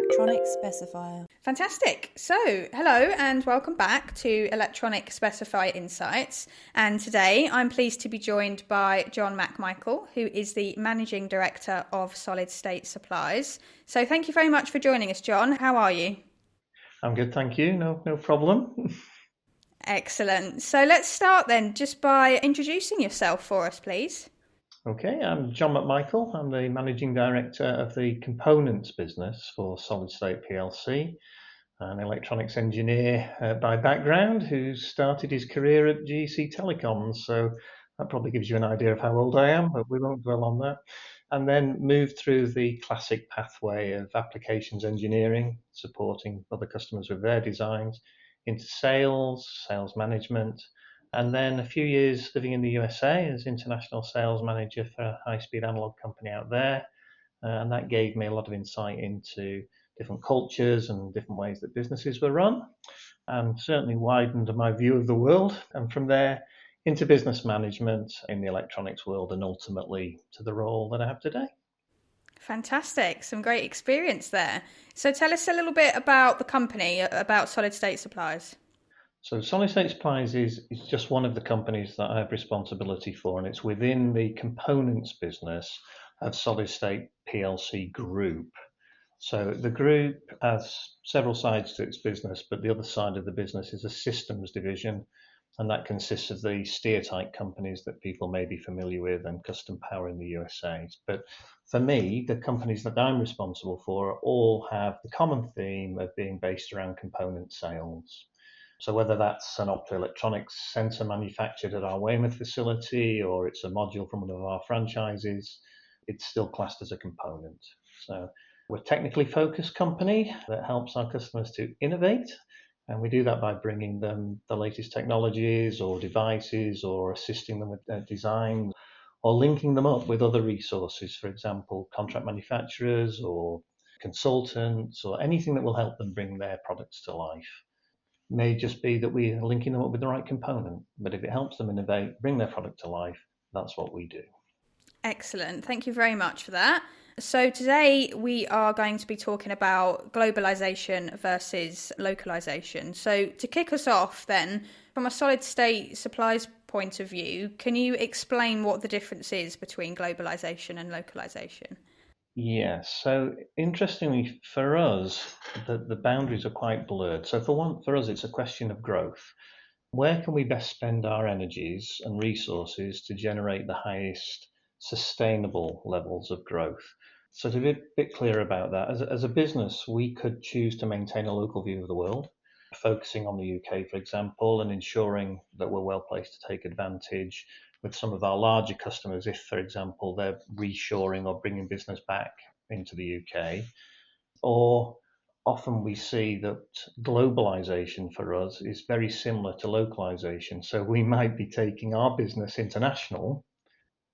Electronic Specifier. Fantastic. So, hello and welcome back to Electronic Specifier Insights. And today I'm pleased to be joined by John Macmichael, who is the Managing Director of Solid State Supplies. So, thank you very much for joining us, John. How are you? I'm good, thank you. No, no problem. Excellent. So, let's start then just by introducing yourself for us, please. Okay, I'm John Macmichael. I'm the Managing Director of the Components business for Solid State PLC, an electronics engineer uh, by background who started his career at GC Telecoms. So that probably gives you an idea of how old I am, but we won't dwell on that. And then moved through the classic pathway of applications engineering, supporting other customers with their designs, into sales, sales management, and then a few years living in the USA as international sales manager for a high speed analog company out there. Uh, and that gave me a lot of insight into different cultures and different ways that businesses were run, and certainly widened my view of the world. And from there, into business management in the electronics world, and ultimately to the role that I have today. Fantastic. Some great experience there. So tell us a little bit about the company, about Solid State Supplies. So Solid State Supplies is, is just one of the companies that I have responsibility for, and it's within the components business of Solid State PLC Group. So the group has several sides to its business, but the other side of the business is a systems division, and that consists of the Steatite companies that people may be familiar with and Custom Power in the USA. But for me, the companies that I'm responsible for all have the common theme of being based around component sales. So whether that's an optoelectronics sensor manufactured at our Weymouth facility or it's a module from one of our franchises, it's still classed as a component. So we're a technically focused company that helps our customers to innovate. And we do that by bringing them the latest technologies or devices or assisting them with their design or linking them up with other resources, for example, contract manufacturers or consultants or anything that will help them bring their products to life may just be that we're linking them up with the right component. But if it helps them innovate, bring their product to life, that's what we do. Excellent. Thank you very much for that. So, today we are going to be talking about globalization versus localization. So, to kick us off, then, from a solid state supplies point of view, can you explain what the difference is between globalization and localization? Yes. So interestingly, for us, the, the boundaries are quite blurred. So for one, for us, it's a question of growth. Where can we best spend our energies and resources to generate the highest sustainable levels of growth? So to be a bit clear about that, as as a business, we could choose to maintain a local view of the world, focusing on the UK, for example, and ensuring that we're well placed to take advantage with some of our larger customers if, for example, they're reshoring or bringing business back into the UK. Or often we see that globalization for us is very similar to localization. So we might be taking our business international,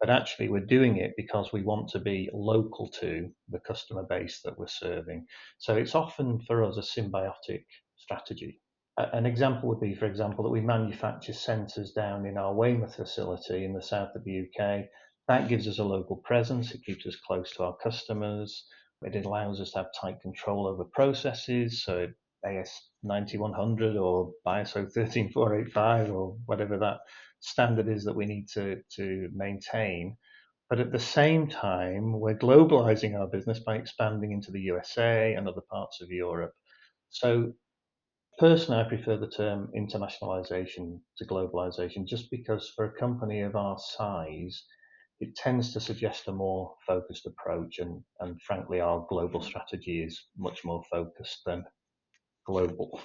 but actually we're doing it because we want to be local to the customer base that we're serving. So it's often for us a symbiotic strategy an example would be, for example, that we manufacture sensors down in our Weymouth facility in the south of the UK. That gives us a local presence. It keeps us close to our customers. It allows us to have tight control over processes. So AS 9100 or ISO 13485 or whatever that standard is that we need to, to maintain. But at the same time, we're globalizing our business by expanding into the USA and other parts of Europe. So Personally, I prefer the term internationalization to globalization just because for a company of our size, it tends to suggest a more focused approach. And, and frankly, our global strategy is much more focused than global.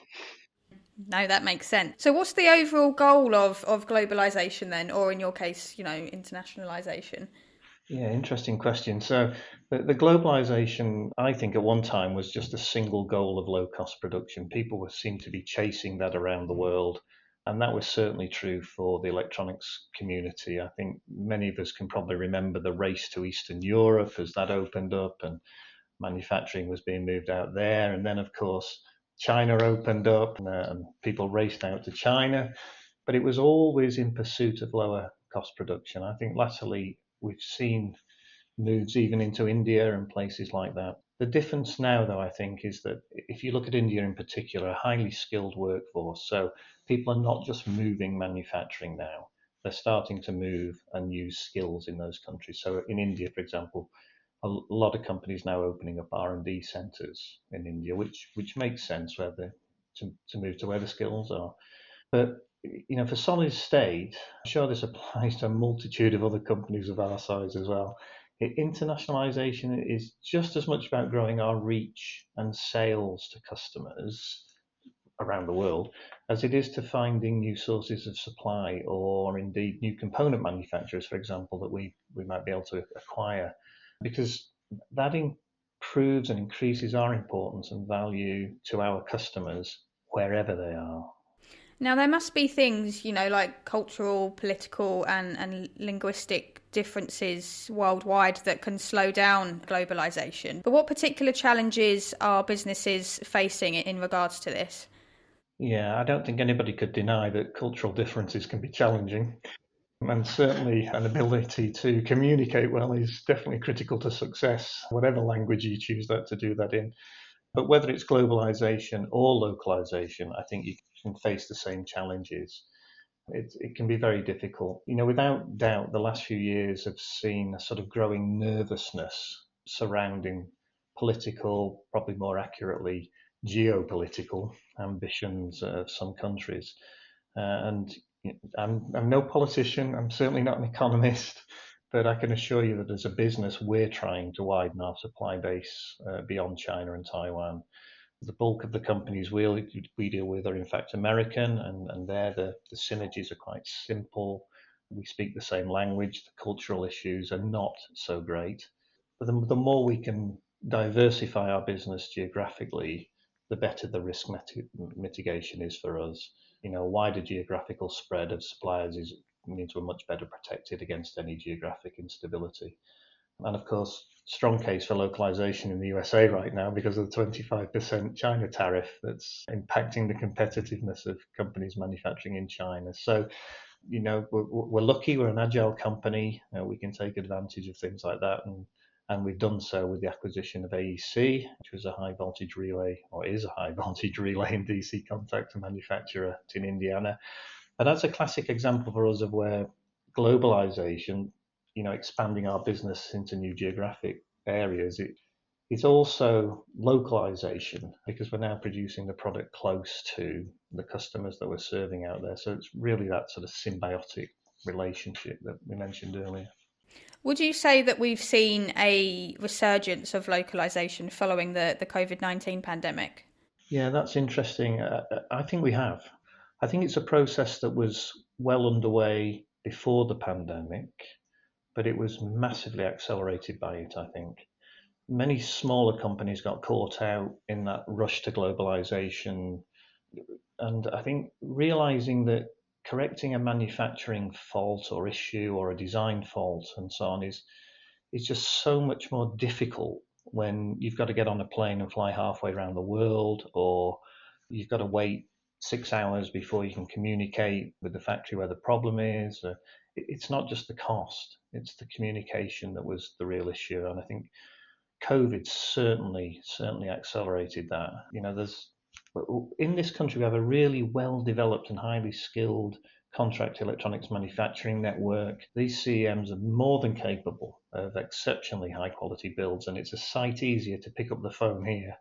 No, that makes sense. So, what's the overall goal of, of globalization then, or in your case, you know, internationalization? Yeah, interesting question. So, the, the, globalization, I think, at one time was just a single goal of low cost production. People were seemed to be chasing that around the world, and that was certainly true for the electronics community. I think many of us can probably remember the race to Eastern Europe as that opened up and manufacturing was being moved out there, and then of course China opened up and, uh, and people raced out to China, but it was always in pursuit of lower cost production. I think latterly we've seen moves even into India and places like that. The difference now, though, I think, is that if you look at India in particular, a highly skilled workforce, so people are not just moving manufacturing now, they're starting to move and use skills in those countries. So in India, for example, a lot of companies now opening up R&D centers in India, which which makes sense where the to, to move to where the skills are. But you know, for solid state, I'm sure this applies to a multitude of other companies of our size as well. Internationalization is just as much about growing our reach and sales to customers around the world as it is to finding new sources of supply or indeed new component manufacturers, for example, that we, we might be able to acquire. Because that improves and increases our importance and value to our customers wherever they are. Now, there must be things, you know, like cultural, political, and, and linguistic differences worldwide that can slow down globalization. But what particular challenges are businesses facing in regards to this? Yeah, I don't think anybody could deny that cultural differences can be challenging. And certainly, an ability to communicate well is definitely critical to success, whatever language you choose that to do that in. But whether it's globalization or localization, I think you can face the same challenges. It, it can be very difficult. You know, without doubt, the last few years have seen a sort of growing nervousness surrounding political, probably more accurately, geopolitical ambitions of some countries. Uh, and I'm, I'm no politician, I'm certainly not an economist, but I can assure you that as a business, we're trying to widen our supply base uh, beyond China and Taiwan. The bulk of the companies we, deal with are in fact American, and, there the, synergies are quite simple. We speak the same language, the cultural issues are not so great. But the, the more we can diversify our business geographically, the better the risk mitigation is for us. You know, a wider geographical spread of suppliers is means we're much better protected against any geographic instability. And of course, strong case for localization in the USA right now because of the 25% China tariff that's impacting the competitiveness of companies manufacturing in China. So, you know, we're, we're lucky, we're an agile company, uh, we can take advantage of things like that. And, and we've done so with the acquisition of AEC, which was a high voltage relay, or is a high voltage relay and DC contactor manufacturer in Indiana. And that's a classic example for us of where globalization, you know, expanding our business into new geographic areas, it, it's also localization because we're now producing the product close to the customers that we're serving out there. So it's really that sort of symbiotic relationship that we mentioned earlier. Would you say that we've seen a resurgence of localization following the, the COVID 19 pandemic? Yeah, that's interesting. Uh, I think we have. I think it's a process that was well underway before the pandemic, but it was massively accelerated by it, I think. Many smaller companies got caught out in that rush to globalization. And I think realizing that correcting a manufacturing fault or issue or a design fault and so on is is just so much more difficult when you've got to get on a plane and fly halfway around the world or you've got to wait six hours before you can communicate with the factory where the problem is. Uh, it's not just the cost, it's the communication that was the real issue. And I think COVID certainly, certainly accelerated that. You know, there's in this country, we have a really well developed and highly skilled contract electronics manufacturing network. These CEMs are more than capable of exceptionally high quality builds, and it's a sight easier to pick up the phone here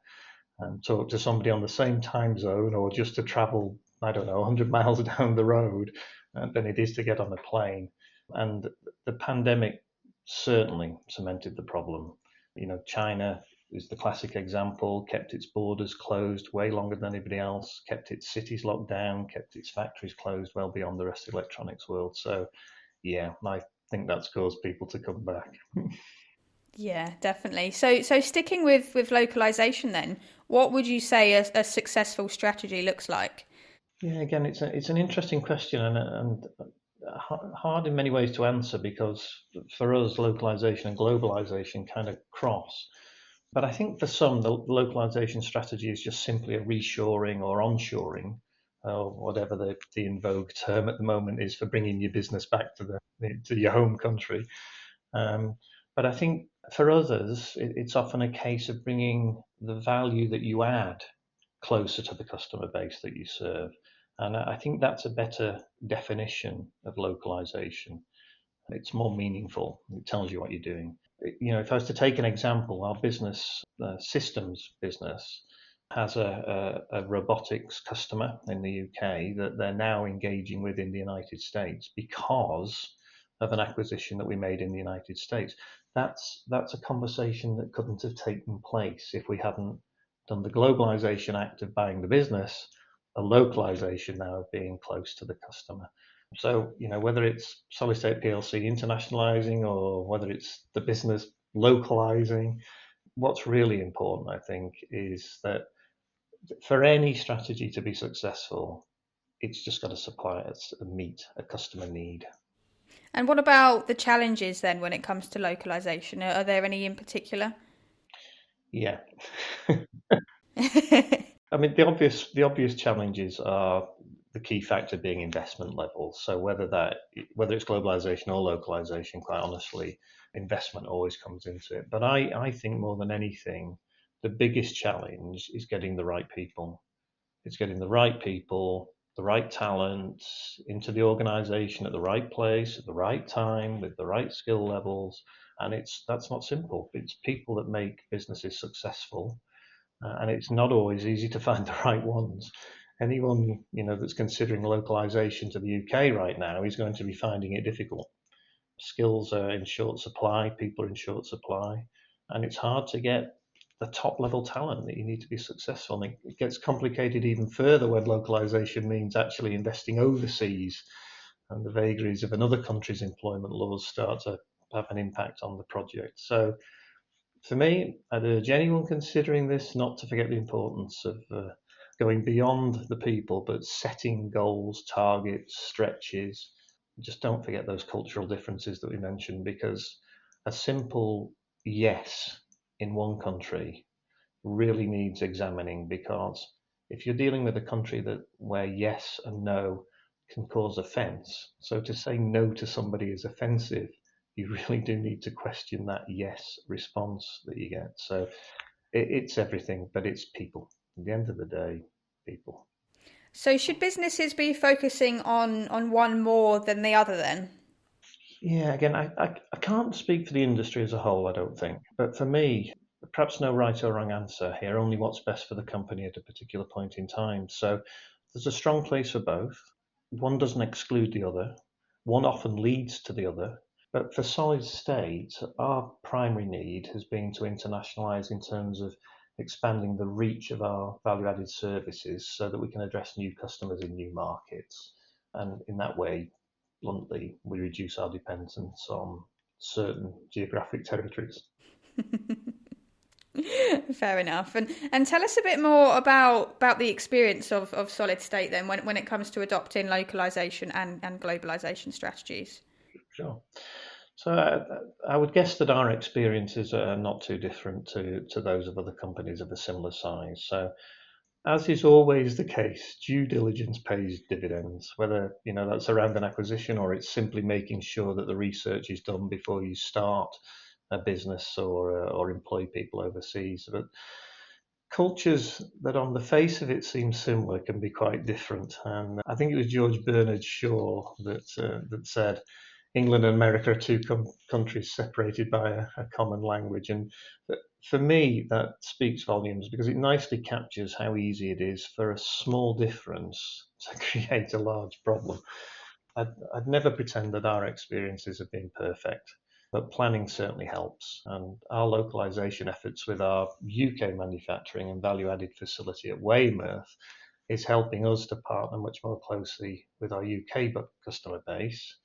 and talk to somebody on the same time zone or just to travel, I don't know, 100 miles down the road uh, than it is to get on a plane. And the pandemic certainly cemented the problem. You know, China is the classic example, kept its borders closed way longer than anybody else, kept its cities locked down, kept its factories closed well beyond the rest of the electronics world. So, yeah, I think that's caused people to come back. Yeah, definitely. So, so sticking with with localization, then, what would you say a, a successful strategy looks like? Yeah, again, it's a, it's an interesting question and and hard in many ways to answer because for us, localization and globalization kind of cross. But I think for some, the localization strategy is just simply a reshoring or onshoring, or whatever the, the in vogue term at the moment is for bringing your business back to the to your home country. Um, but I think For others, it's often a case of bringing the value that you add closer to the customer base that you serve. And I think that's a better definition of localization. It's more meaningful. It tells you what you're doing. You know, if I was to take an example, our business, uh, systems business, has a, a, a, robotics customer in the UK that they're now engaging with in the United States because of an acquisition that we made in the United States. That's that's a conversation that couldn't have taken place if we hadn't done the globalization act of buying the business, a localization now of being close to the customer. So, you know, whether it's Solid State PLC internationalizing or whether it's the business localizing, what's really important, I think, is that for any strategy to be successful, it's just got to supply us meet a customer need. And what about the challenges then when it comes to localization? Are there any in particular? Yeah. I mean, the obvious the obvious challenges are the key factor being investment levels. So whether that whether it's globalization or localization, quite honestly, investment always comes into it. But I, I think more than anything, the biggest challenge is getting the right people. It's getting the right people the right talent into the organization at the right place at the right time with the right skill levels. And it's that's not simple. It's people that make businesses successful. Uh, and it's not always easy to find the right ones. Anyone you know that's considering localization to the UK right now is going to be finding it difficult. Skills are in short supply people are in short supply and it's hard to get the top level talent that you need to be successful. And it gets complicated even further when localization means actually investing overseas and the vagaries of another country's employment laws start to have an impact on the project. So for me, I'd urge anyone considering this not to forget the importance of uh, going beyond the people, but setting goals, targets, stretches. Just don't forget those cultural differences that we mentioned because a simple yes in one country really needs examining because if you're dealing with a country that where yes and no can cause offence, so to say no to somebody is offensive, you really do need to question that yes response that you get. So it, it's everything, but it's people. At the end of the day, people. So should businesses be focusing on on one more than the other then? Yeah, again, I, I, I can't speak for the industry as a whole, I don't think. But for me, perhaps no right or wrong answer here, only what's best for the company at a particular point in time. So there's a strong place for both. One doesn't exclude the other, one often leads to the other. But for solid state, our primary need has been to internationalize in terms of expanding the reach of our value added services so that we can address new customers in new markets. And in that way, bluntly, we reduce our dependence on certain geographic territories. Fair enough. And and tell us a bit more about about the experience of, of solid state then when when it comes to adopting localization and, and globalization strategies. Sure. So uh, I would guess that our experiences are not too different to, to those of other companies of a similar size. So as is always the case, due diligence pays dividends, whether you know that's around an acquisition or it's simply making sure that the research is done before you start a business or uh, or employ people overseas. But cultures that on the face of it seem similar can be quite different. And I think it was George Bernard Shaw that uh, that said England and America are two com- countries separated by a, a common language. And for me, that speaks volumes because it nicely captures how easy it is for a small difference to create a large problem. I'd, I'd never pretend that our experiences have been perfect, but planning certainly helps. And our localization efforts with our UK manufacturing and value added facility at Weymouth is helping us to partner much more closely with our UK customer base.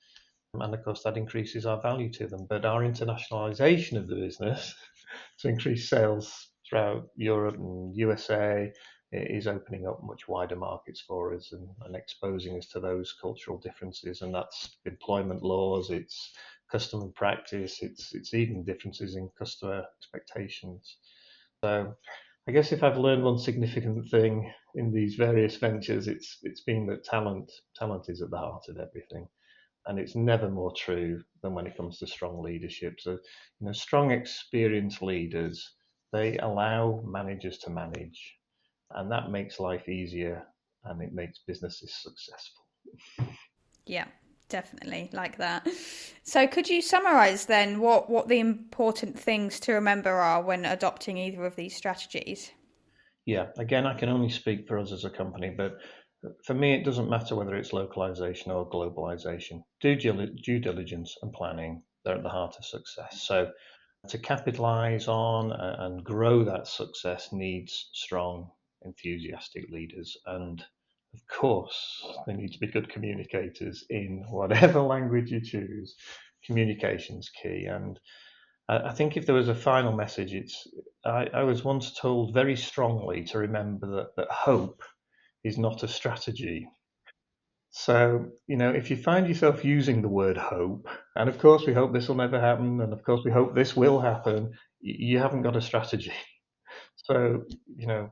And of course, that increases our value to them. But our internationalization of the business to increase sales throughout Europe and USA is opening up much wider markets for us and, and, exposing us to those cultural differences. And that's employment laws, it's customer practice, it's it's even differences in customer expectations. So I guess if I've learned one significant thing in these various ventures, it's it's been that talent talent is at the heart of everything. And it's never more true than when it comes to strong leadership. So, you know, strong, experienced leaders they allow managers to manage, and that makes life easier and it makes businesses successful. Yeah, definitely like that. So, could you summarize then what, what the important things to remember are when adopting either of these strategies? Yeah, again, I can only speak for us as a company, but for me, it doesn't matter whether it's localization or globalization. Due, due diligence and planning, they're at the heart of success. So, to capitalize on and grow that success needs strong, enthusiastic leaders. And of course, they need to be good communicators in whatever language you choose. Communication's key. And I think if there was a final message, it's I, I was once told very strongly to remember that, that hope is not a strategy. So, you know, if you find yourself using the word hope, and of course we hope this will never happen, and of course we hope this will happen, you haven't got a strategy. So, you know,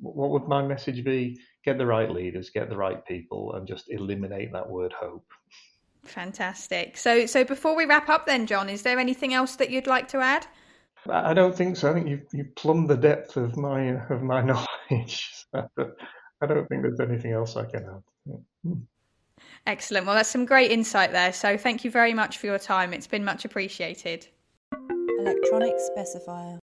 what would my message be? Get the right leaders, get the right people, and just eliminate that word hope. Fantastic. So, so before we wrap up, then, John, is there anything else that you'd like to add? I don't think so. I think you've, you've plumbed the depth of my of my knowledge. I don't think there's anything else I can add. Hmm. Excellent. Well, that's some great insight there. So thank you very much for your time. It's been much appreciated. Electronic specifier.